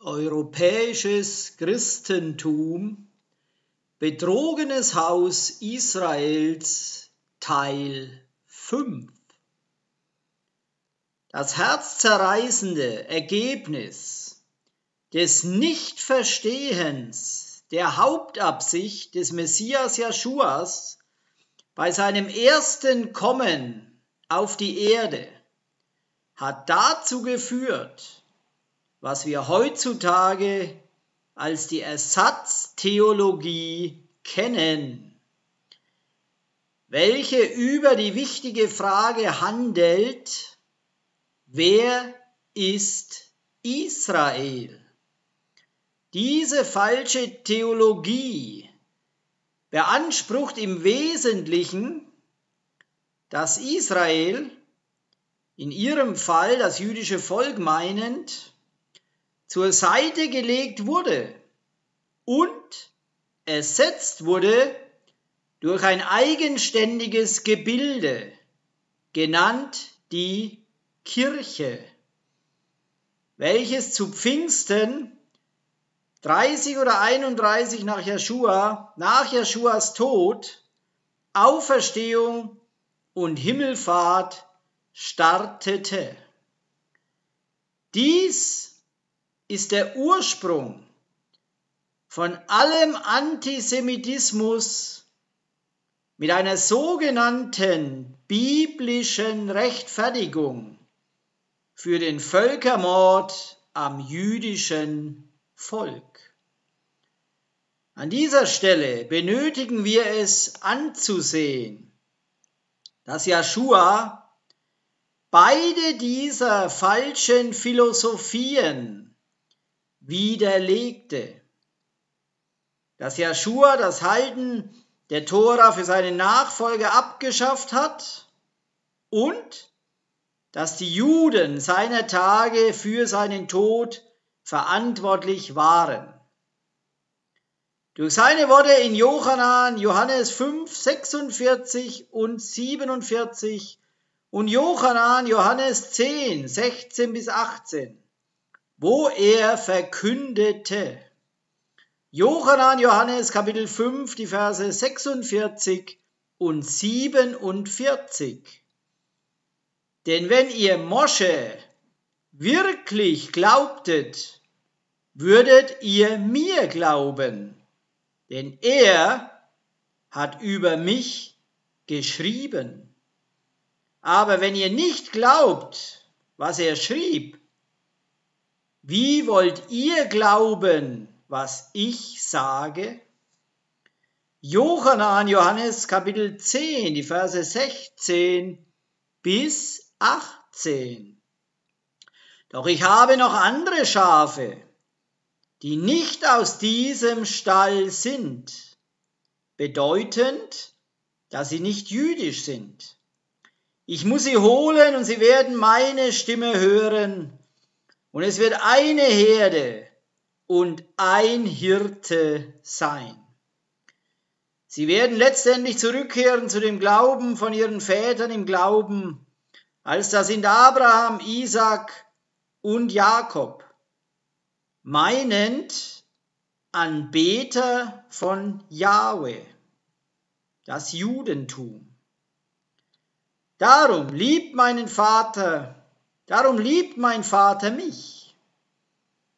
Europäisches Christentum Betrogenes Haus Israels Teil 5 Das herzzerreißende Ergebnis des Nichtverstehens der Hauptabsicht des Messias Jeschuas bei seinem ersten Kommen auf die Erde hat dazu geführt, was wir heutzutage als die Ersatztheologie kennen, welche über die wichtige Frage handelt, wer ist Israel? Diese falsche Theologie beansprucht im Wesentlichen, dass Israel, in ihrem Fall das jüdische Volk meinend, zur Seite gelegt wurde und ersetzt wurde durch ein eigenständiges Gebilde, genannt die Kirche, welches zu Pfingsten 30 oder 31 nach Jeschua, nach Jeschuas Tod, Auferstehung und Himmelfahrt startete. Dies ist der Ursprung von allem Antisemitismus mit einer sogenannten biblischen Rechtfertigung für den Völkermord am jüdischen Volk. An dieser Stelle benötigen wir es anzusehen, dass Joshua beide dieser falschen Philosophien widerlegte. Dass Joshua das Halten der Tora für seine Nachfolger abgeschafft hat und dass die Juden seiner Tage für seinen Tod verantwortlich waren. Durch seine Worte in Johannan, Johannes 5, 46 und 47 und Johannan, Johannes 10, 16 bis 18 wo er verkündete. Johannan Johannes Kapitel 5, die Verse 46 und 47. Denn wenn ihr Mosche wirklich glaubtet, würdet ihr mir glauben, denn er hat über mich geschrieben. Aber wenn ihr nicht glaubt, was er schrieb, wie wollt ihr glauben, was ich sage? Johannan Johannes Kapitel 10, die Verse 16 bis 18. Doch ich habe noch andere Schafe, die nicht aus diesem Stall sind, bedeutend, dass sie nicht jüdisch sind. Ich muss sie holen und sie werden meine Stimme hören und es wird eine Herde und ein Hirte sein. Sie werden letztendlich zurückkehren zu dem Glauben von ihren Vätern im Glauben, als da sind Abraham, Isaac und Jakob, meinend Anbeter von Yahweh, das Judentum. Darum liebt meinen Vater Darum liebt mein Vater mich,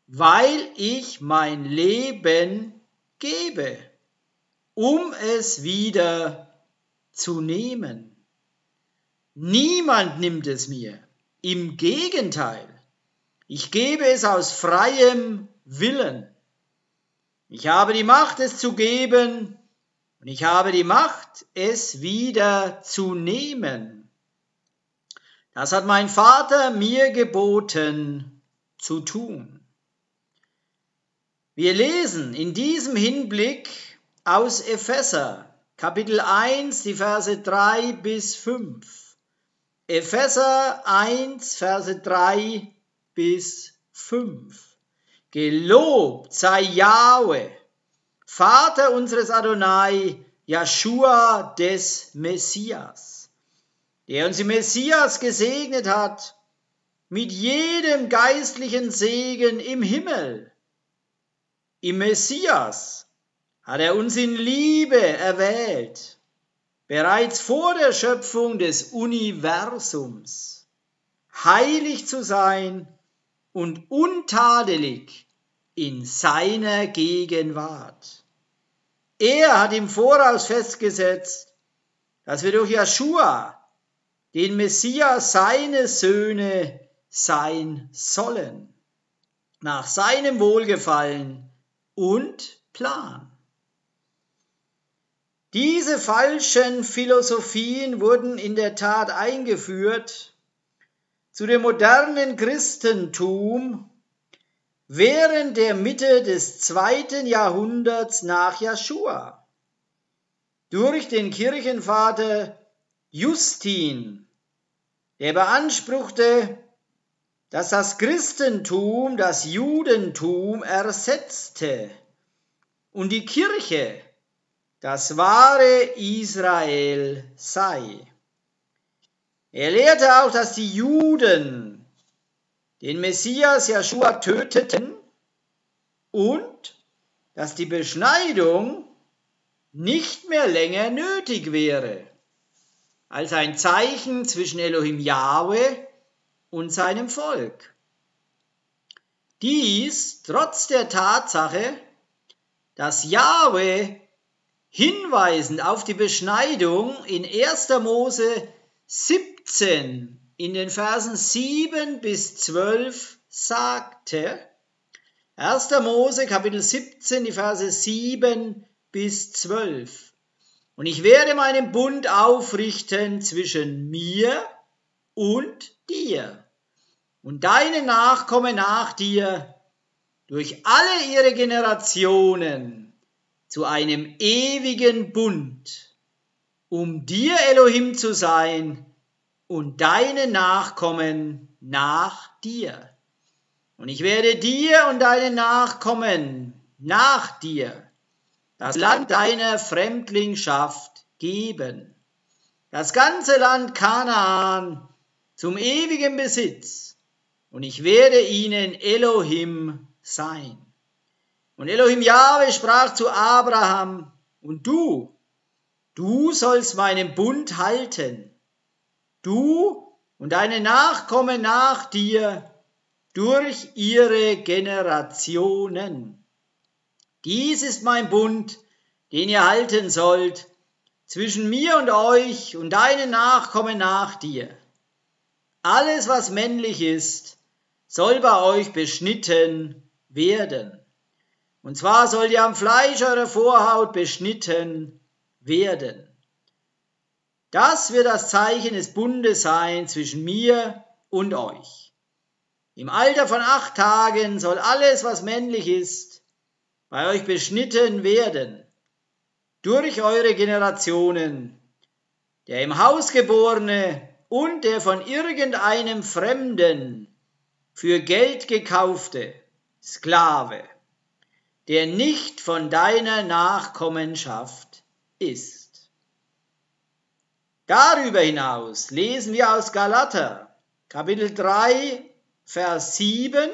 weil ich mein Leben gebe, um es wieder zu nehmen. Niemand nimmt es mir. Im Gegenteil, ich gebe es aus freiem Willen. Ich habe die Macht, es zu geben, und ich habe die Macht, es wieder zu nehmen. Das hat mein Vater mir geboten zu tun. Wir lesen in diesem Hinblick aus Epheser, Kapitel 1, die Verse 3 bis 5. Epheser 1, Verse 3 bis 5. Gelobt sei Yahweh, Vater unseres Adonai, Joshua des Messias der uns im Messias gesegnet hat mit jedem geistlichen Segen im Himmel. Im Messias hat er uns in Liebe erwählt, bereits vor der Schöpfung des Universums, heilig zu sein und untadelig in seiner Gegenwart. Er hat im Voraus festgesetzt, dass wir durch Joshua, den Messias, seine Söhne sein sollen, nach seinem Wohlgefallen und Plan. Diese falschen Philosophien wurden in der Tat eingeführt zu dem modernen Christentum während der Mitte des zweiten Jahrhunderts nach Joshua durch den Kirchenvater Justin, der beanspruchte, dass das Christentum das Judentum ersetzte und die Kirche das wahre Israel sei. Er lehrte auch, dass die Juden den Messias Joshua töteten und dass die Beschneidung nicht mehr länger nötig wäre, als ein Zeichen zwischen Elohim Yahweh und seinem Volk. Dies trotz der Tatsache, dass Yahweh hinweisend auf die Beschneidung in 1. Mose 17 in den Versen 7 bis 12 sagte, 1. Mose Kapitel 17, die Verse 7 bis 12. Und ich werde meinen Bund aufrichten zwischen mir und dir und deine Nachkommen nach dir durch alle ihre Generationen zu einem ewigen Bund, um dir Elohim zu sein und deine Nachkommen nach dir. Und ich werde dir und deine Nachkommen nach dir das Land deiner Fremdlingschaft geben, das ganze Land Kanaan zum ewigen Besitz, und ich werde ihnen Elohim sein. Und Elohim Jahwe sprach zu Abraham, und du, du sollst meinen Bund halten du und deine Nachkommen nach dir durch ihre Generationen. Dies ist mein Bund, den ihr halten sollt, zwischen mir und euch und deinen Nachkommen nach dir. Alles, was männlich ist, soll bei euch beschnitten werden. Und zwar soll ihr am Fleisch eurer Vorhaut beschnitten werden. Das wird das Zeichen des Bundes sein zwischen mir und euch. Im Alter von acht Tagen soll alles, was männlich ist, bei euch beschnitten werden, durch eure Generationen, der im Haus geborene und der von irgendeinem Fremden für Geld gekaufte Sklave, der nicht von deiner Nachkommenschaft ist. Darüber hinaus lesen wir aus Galater, Kapitel 3, Vers 7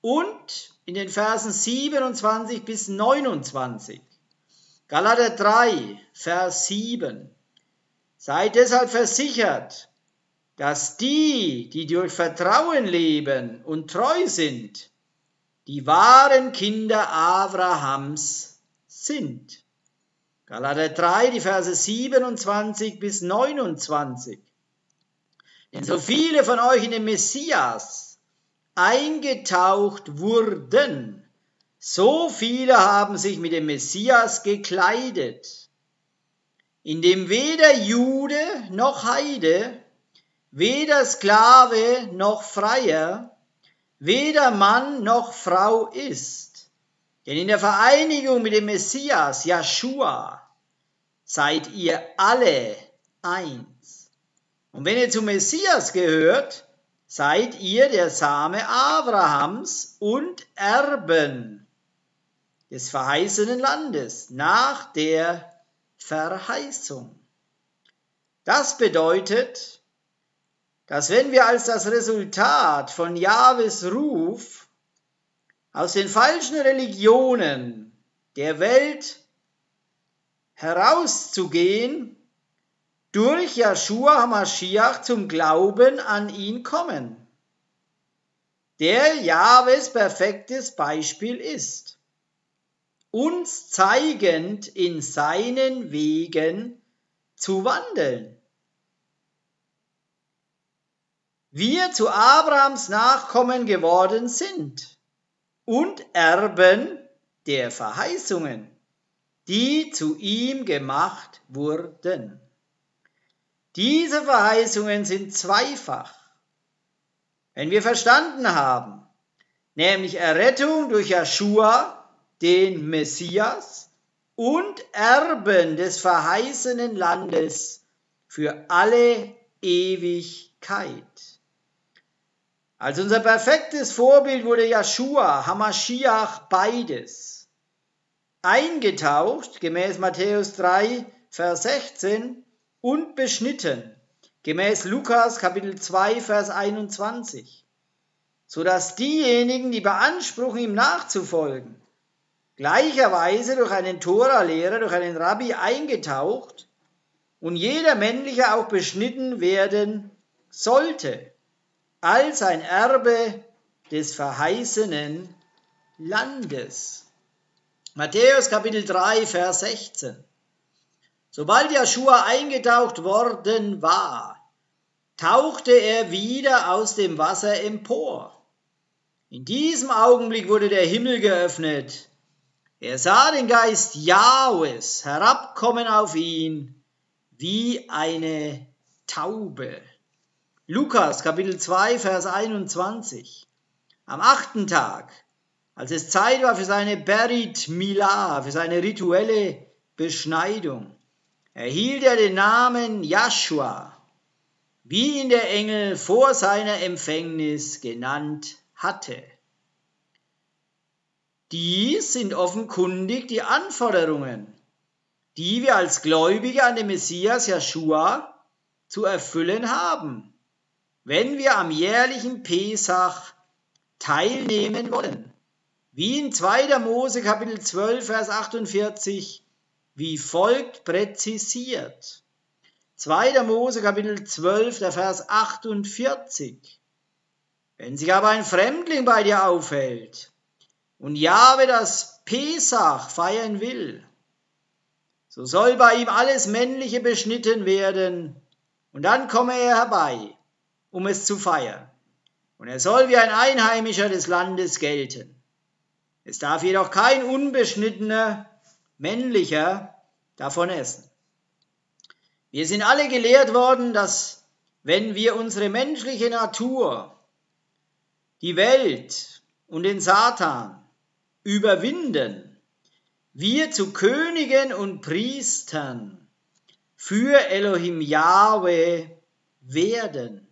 und in den Versen 27 bis 29. Galater 3, Vers 7. Seid deshalb versichert, dass die, die durch Vertrauen leben und treu sind, die wahren Kinder Abrahams sind. Galater 3, die Verse 27 bis 29. Denn so viele von euch in den Messias eingetaucht wurden, so viele haben sich mit dem Messias gekleidet, indem weder Jude noch Heide, weder Sklave noch Freier, weder Mann noch Frau ist. Denn in der Vereinigung mit dem Messias, Joshua, seid ihr alle eins. Und wenn ihr zum Messias gehört, seid ihr der Same Abrahams und Erben des verheißenen Landes nach der Verheißung. Das bedeutet, dass wenn wir als das Resultat von Jahwes Ruf aus den falschen Religionen der Welt herauszugehen, durch Joshua HaMashiach zum Glauben an ihn kommen, der Jahwes perfektes Beispiel ist, uns zeigend in seinen Wegen zu wandeln. wir zu Abrahams Nachkommen geworden sind und Erben der Verheißungen, die zu ihm gemacht wurden. Diese Verheißungen sind zweifach. Wenn wir verstanden haben, nämlich Errettung durch Joshua, den Messias, und Erben des verheißenen Landes für alle Ewigkeit. Als unser perfektes Vorbild wurde Joshua, Hamashiach, beides. Eingetaucht, gemäß Matthäus 3, Vers 16, und beschnitten, gemäß Lukas Kapitel 2, Vers 21, sodass diejenigen, die beanspruchen, ihm nachzufolgen, gleicherweise durch einen Tora-Lehrer, durch einen Rabbi eingetaucht und jeder männliche auch beschnitten werden sollte als ein Erbe des verheißenen Landes. Matthäus Kapitel 3, Vers 16. Sobald Joshua eingetaucht worden war, tauchte er wieder aus dem Wasser empor. In diesem Augenblick wurde der Himmel geöffnet. Er sah den Geist Jahwes herabkommen auf ihn wie eine Taube. Lukas Kapitel 2, Vers 21. Am achten Tag, als es Zeit war für seine Berit Milah, für seine rituelle Beschneidung, erhielt er den Namen Joshua, wie ihn der Engel vor seiner Empfängnis genannt hatte. Dies sind offenkundig die Anforderungen, die wir als Gläubige an den Messias Joshua zu erfüllen haben wenn wir am jährlichen Pesach teilnehmen wollen. Wie in 2. Mose Kapitel 12, Vers 48 wie folgt präzisiert. 2. Mose Kapitel 12, der Vers 48. Wenn sich aber ein Fremdling bei dir aufhält und Jahwe das Pesach feiern will, so soll bei ihm alles Männliche beschnitten werden, und dann komme er herbei um es zu feiern. Und er soll wie ein Einheimischer des Landes gelten. Es darf jedoch kein unbeschnittener, männlicher davon essen. Wir sind alle gelehrt worden, dass wenn wir unsere menschliche Natur, die Welt und den Satan überwinden, wir zu Königen und Priestern für Elohim Yahweh werden.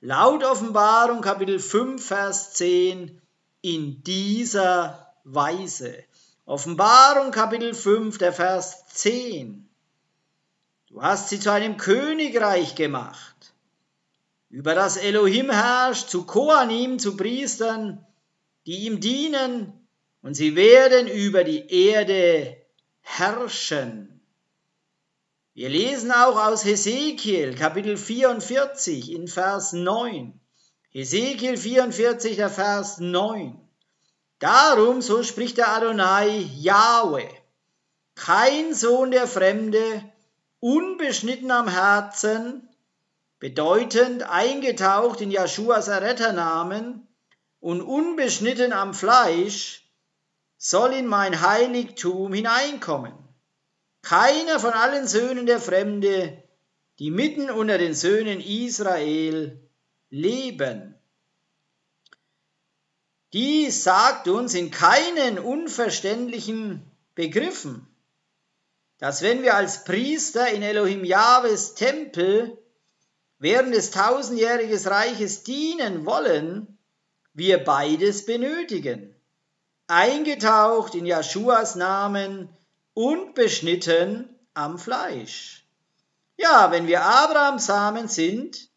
Laut Offenbarung Kapitel 5, Vers 10 in dieser Weise. Offenbarung Kapitel 5, der Vers 10. Du hast sie zu einem Königreich gemacht, über das Elohim herrscht, zu Koanim, zu Priestern, die ihm dienen, und sie werden über die Erde herrschen. Wir lesen auch aus Hesekiel Kapitel 44 in Vers 9. Hesekiel 44, der Vers 9. Darum, so spricht der Adonai Yahweh, kein Sohn der Fremde, unbeschnitten am Herzen, bedeutend eingetaucht in Jeschuas Erretternamen und unbeschnitten am Fleisch, soll in mein Heiligtum hineinkommen keiner von allen Söhnen der Fremde, die mitten unter den Söhnen Israel leben. Dies sagt uns in keinen unverständlichen Begriffen, dass wenn wir als Priester in Elohim Jahwes Tempel während des tausendjährigen Reiches dienen wollen, wir beides benötigen. Eingetaucht in Jeschuas Namen und beschnitten am Fleisch. Ja, wenn wir Abrahams Samen sind,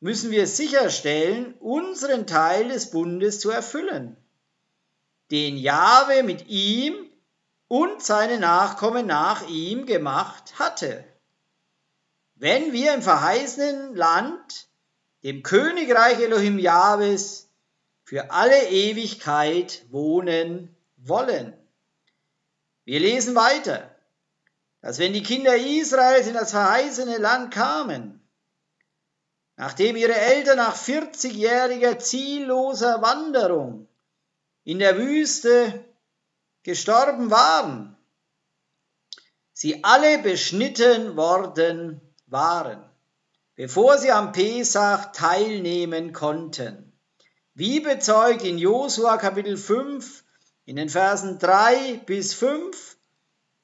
müssen wir sicherstellen, unseren Teil des Bundes zu erfüllen, den Jahwe mit ihm und seine Nachkommen nach ihm gemacht hatte. Wenn wir im verheißenen Land, dem Königreich Elohim Jahwes, für alle Ewigkeit wohnen wollen. Wir lesen weiter, dass wenn die Kinder Israels in das verheißene Land kamen, nachdem ihre Eltern nach 40-jähriger zielloser Wanderung in der Wüste gestorben waren, sie alle beschnitten worden waren, bevor sie am Pesach teilnehmen konnten. Wie bezeugt in Josua Kapitel 5 in den Versen 3 bis 5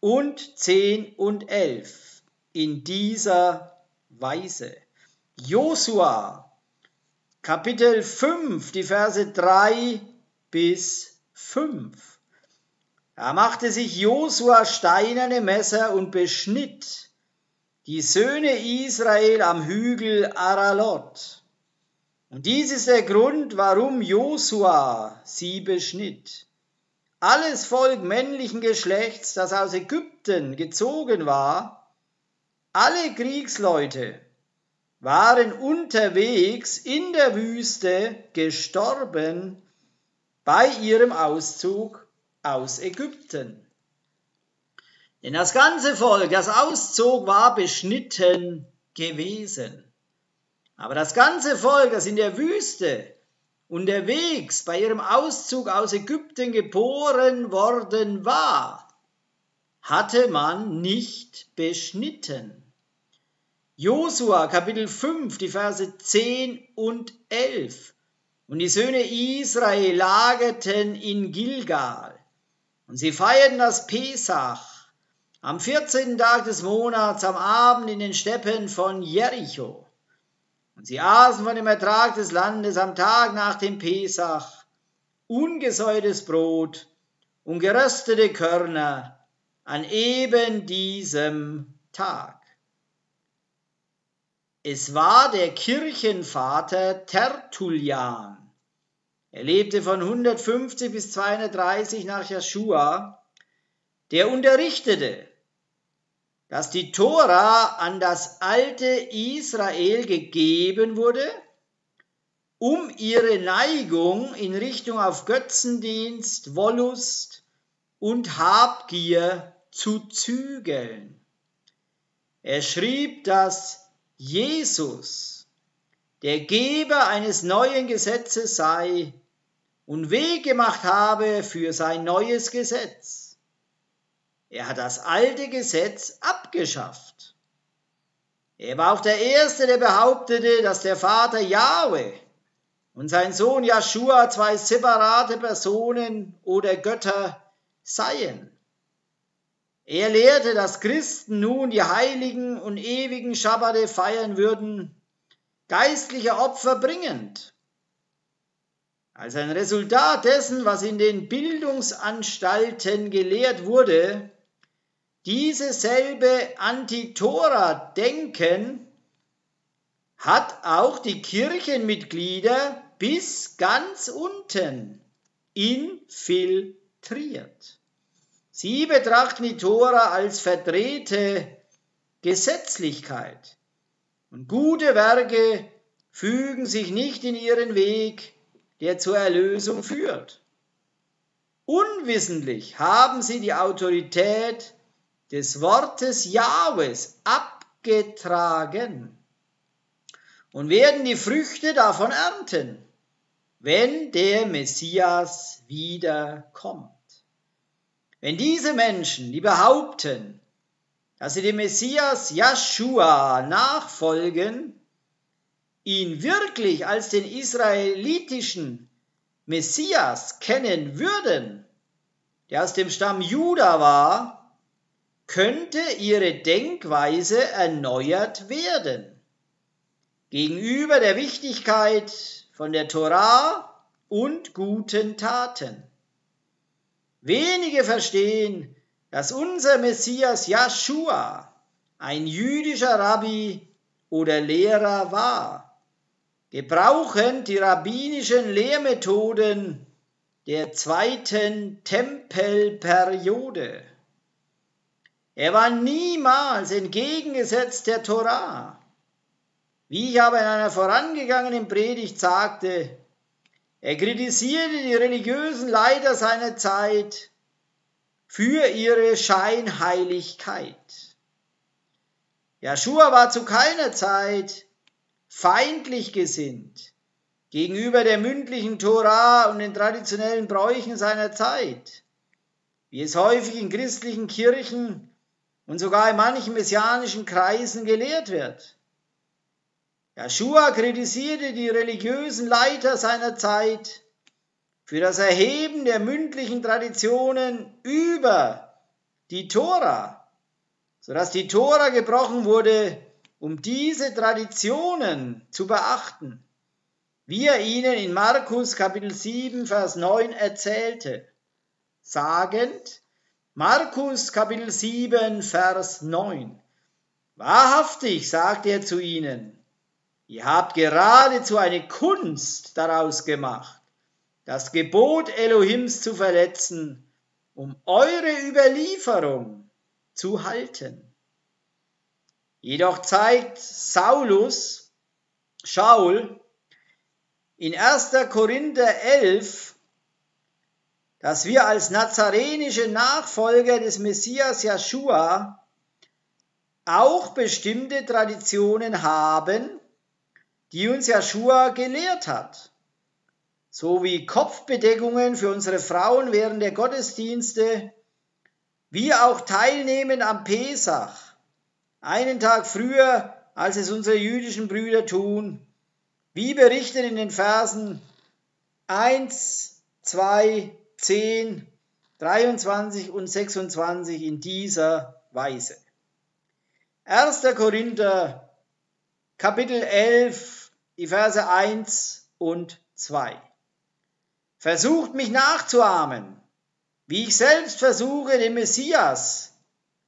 und 10 und 11 in dieser Weise. Josua Kapitel 5, die Verse 3 bis 5. Da machte sich Josua steinerne Messer und beschnitt die Söhne Israel am Hügel Aralot. Und dies ist der Grund, warum Josua sie beschnitt. Alles Volk männlichen Geschlechts, das aus Ägypten gezogen war, alle Kriegsleute waren unterwegs in der Wüste gestorben bei ihrem Auszug aus Ägypten. Denn das ganze Volk, das auszog, war beschnitten gewesen. Aber das ganze Volk, das in der Wüste unterwegs bei ihrem Auszug aus Ägypten geboren worden war, hatte man nicht beschnitten. Josua Kapitel 5, die Verse 10 und 11. Und die Söhne Israel lagerten in Gilgal. Und sie feierten das Pesach am 14. Tag des Monats am Abend in den Steppen von Jericho. Und sie aßen von dem Ertrag des Landes am Tag nach dem Pesach ungesäuertes Brot und geröstete Körner an eben diesem Tag. Es war der Kirchenvater Tertullian. Er lebte von 150 bis 230 nach Joshua. Der unterrichtete, dass die Tora an das alte Israel gegeben wurde, um ihre Neigung in Richtung auf Götzendienst, Wollust und Habgier zu zügeln. Er schrieb, dass Jesus der Geber eines neuen Gesetzes sei und Weg gemacht habe für sein neues Gesetz er hat das alte Gesetz abgeschafft. Er war auch der Erste, der behauptete, dass der Vater Yahweh und sein Sohn Joshua zwei separate Personen oder Götter seien. Er lehrte, dass Christen nun die heiligen und ewigen Schabbate feiern würden, geistliche Opfer bringend. Als ein Resultat dessen, was in den Bildungsanstalten gelehrt wurde, diese selbe Antitora-Denken hat auch die Kirchenmitglieder bis ganz unten infiltriert. Sie betrachten die Tora als verdrehte Gesetzlichkeit und gute Werke fügen sich nicht in ihren Weg, der zur Erlösung führt. Unwissentlich haben sie die Autorität des Wortes Jahwes abgetragen und werden die Früchte davon ernten, wenn der Messias wiederkommt. Wenn diese Menschen, die behaupten, dass sie dem Messias Joshua nachfolgen, ihn wirklich als den israelitischen Messias kennen würden, der aus dem Stamm Juda war, könnte ihre Denkweise erneuert werden. Gegenüber der Wichtigkeit von der Torah und guten Taten. Wenige verstehen, dass unser Messias Joshua ein jüdischer Rabbi oder Lehrer war gebrauchen die rabbinischen Lehrmethoden der zweiten Tempelperiode. Er war niemals entgegengesetzt der Torah. Wie ich aber in einer vorangegangenen Predigt sagte, er kritisierte die religiösen Leiter seiner Zeit für ihre Scheinheiligkeit. Joshua war zu keiner Zeit feindlich gesinnt gegenüber der mündlichen Tora und den traditionellen Bräuchen seiner Zeit, wie es häufig in christlichen Kirchen und sogar in manchen messianischen Kreisen gelehrt wird. Joshua kritisierte die religiösen Leiter seiner Zeit für das Erheben der mündlichen Traditionen über die Tora, sodass die Tora gebrochen wurde, um diese Traditionen zu beachten, wie er ihnen in Markus Kapitel 7, Vers 9 erzählte, sagend, Markus Kapitel 7, Vers 9, Wahrhaftig, sagt er zu ihnen, Ihr habt geradezu eine Kunst daraus gemacht, das Gebot Elohims zu verletzen, um eure Überlieferung zu halten. Jedoch zeigt Saulus, Schaul, in 1. Korinther 11, dass wir als nazarenische Nachfolger des Messias Joshua auch bestimmte Traditionen haben, die uns Joshua gelehrt hat, so wie Kopfbedeckungen für unsere Frauen während der Gottesdienste, wie auch Teilnehmen am Pesach, einen Tag früher, als es unsere jüdischen Brüder tun, wie berichtet in den Versen 1, 2, 10, 23 und 26 in dieser Weise. 1. Korinther Kapitel 11 die Verse 1 und 2. Versucht mich nachzuahmen, wie ich selbst versuche, den Messias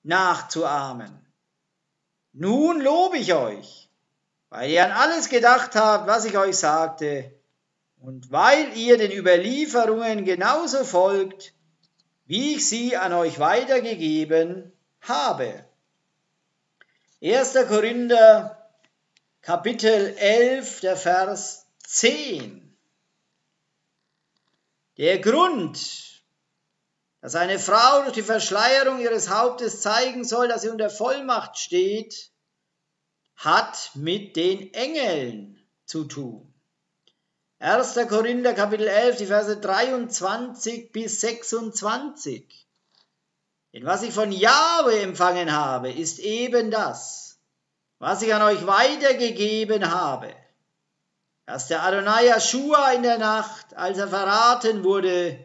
nachzuahmen. Nun lobe ich euch, weil ihr an alles gedacht habt, was ich euch sagte, und weil ihr den Überlieferungen genauso folgt, wie ich sie an euch weitergegeben habe. 1. Korinther Kapitel 11, der Vers 10. Der Grund, dass eine Frau durch die Verschleierung ihres Hauptes zeigen soll, dass sie unter Vollmacht steht, hat mit den Engeln zu tun. 1. Korinther Kapitel 11, die Verse 23 bis 26. Denn was ich von Jahwe empfangen habe, ist eben das was ich an euch weitergegeben habe, dass der Adonai Yeshua in der Nacht, als er verraten wurde,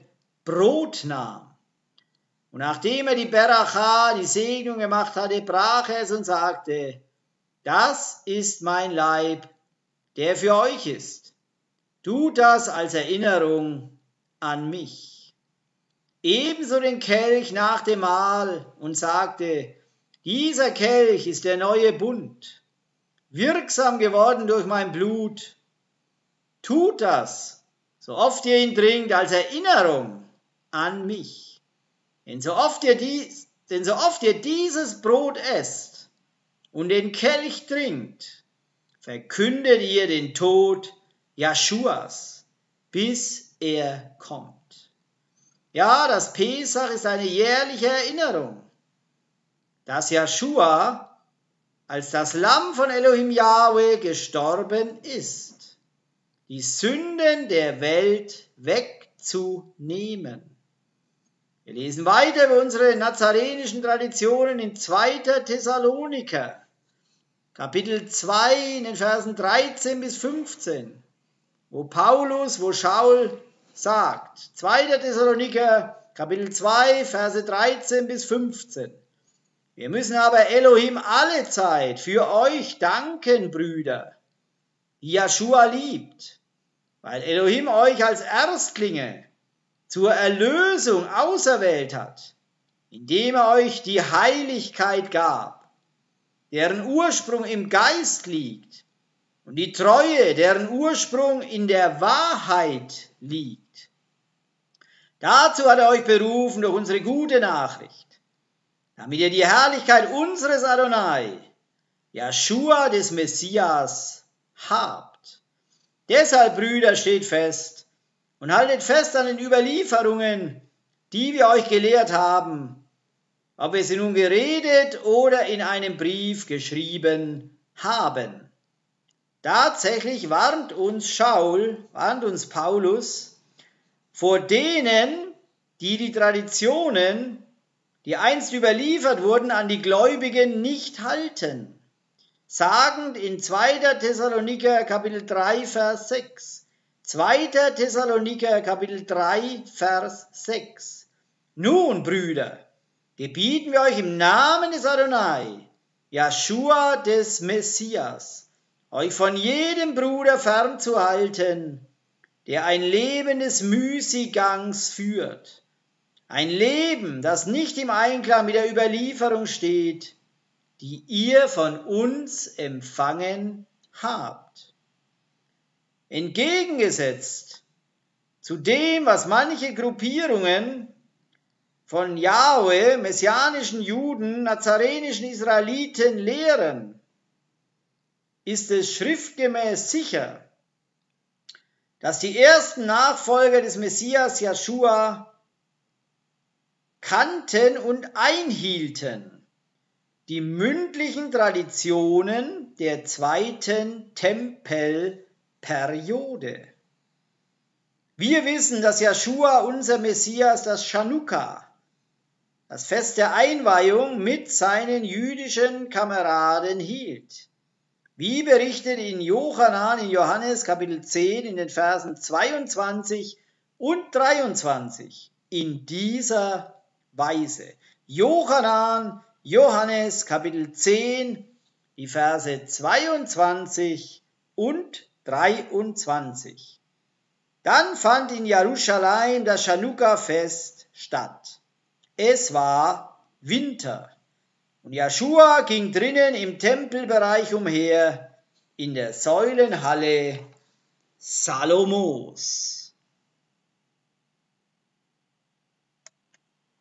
Brot nahm. Und nachdem er die Beracha, die Segnung gemacht hatte, brach er es und sagte, das ist mein Leib, der für euch ist. Tut das als Erinnerung an mich. Ebenso den Kelch nach dem Mahl und sagte, dieser Kelch ist der neue Bund, wirksam geworden durch mein Blut. Tut das, so oft ihr ihn trinkt, als Erinnerung an mich. Denn so oft ihr, dies, denn so oft ihr dieses Brot esst und den Kelch trinkt, verkündet ihr den Tod Jaschuas, bis er kommt. Ja, das Pesach ist eine jährliche Erinnerung dass Joshua als das Lamm von Elohim Yahweh gestorben ist, die Sünden der Welt wegzunehmen. Wir lesen weiter über unsere nazarenischen Traditionen in 2. Thessaloniker, Kapitel 2, in den Versen 13 bis 15, wo Paulus, wo Schaul sagt, 2. Thessaloniker, Kapitel 2, Verse 13 bis 15. Wir müssen aber Elohim alle Zeit für euch danken, Brüder, die Joshua liebt, weil Elohim euch als Erstlinge zur Erlösung auserwählt hat, indem er euch die Heiligkeit gab, deren Ursprung im Geist liegt und die Treue, deren Ursprung in der Wahrheit liegt. Dazu hat er euch berufen durch unsere gute Nachricht, damit ihr die Herrlichkeit unseres Adonai, Joshua des Messias, habt. Deshalb, Brüder, steht fest und haltet fest an den Überlieferungen, die wir euch gelehrt haben, ob wir sie nun geredet oder in einem Brief geschrieben haben. Tatsächlich warnt uns Schaul, warnt uns Paulus vor denen, die die Traditionen, die einst überliefert wurden, an die Gläubigen nicht halten. Sagend in 2. Thessaloniker Kapitel 3, Vers 6. 2. Thessaloniker Kapitel 3, Vers 6. Nun, Brüder, gebieten wir euch im Namen des Adonai, Joshua des Messias, euch von jedem Bruder fernzuhalten, der ein Leben des Müßiggangs führt, ein Leben, das nicht im Einklang mit der Überlieferung steht, die ihr von uns empfangen habt. Entgegengesetzt zu dem, was manche Gruppierungen von Yahweh, messianischen Juden, nazarenischen Israeliten lehren, ist es schriftgemäß sicher, dass die ersten Nachfolger des Messias Joshua kannten und einhielten die mündlichen Traditionen der zweiten Tempelperiode. Wir wissen, dass Joshua, unser Messias, das Chanukka, das Fest der Einweihung mit seinen jüdischen Kameraden hielt. Wie berichtet in Johannan in Johannes Kapitel 10 in den Versen 22 und 23 in dieser Weise. Johannan, Johannes Kapitel 10, die Verse 22 und 23. Dann fand in Jerusalem das Chanukka-Fest statt. Es war Winter. Und Joshua ging drinnen im Tempelbereich umher in der Säulenhalle Salomos.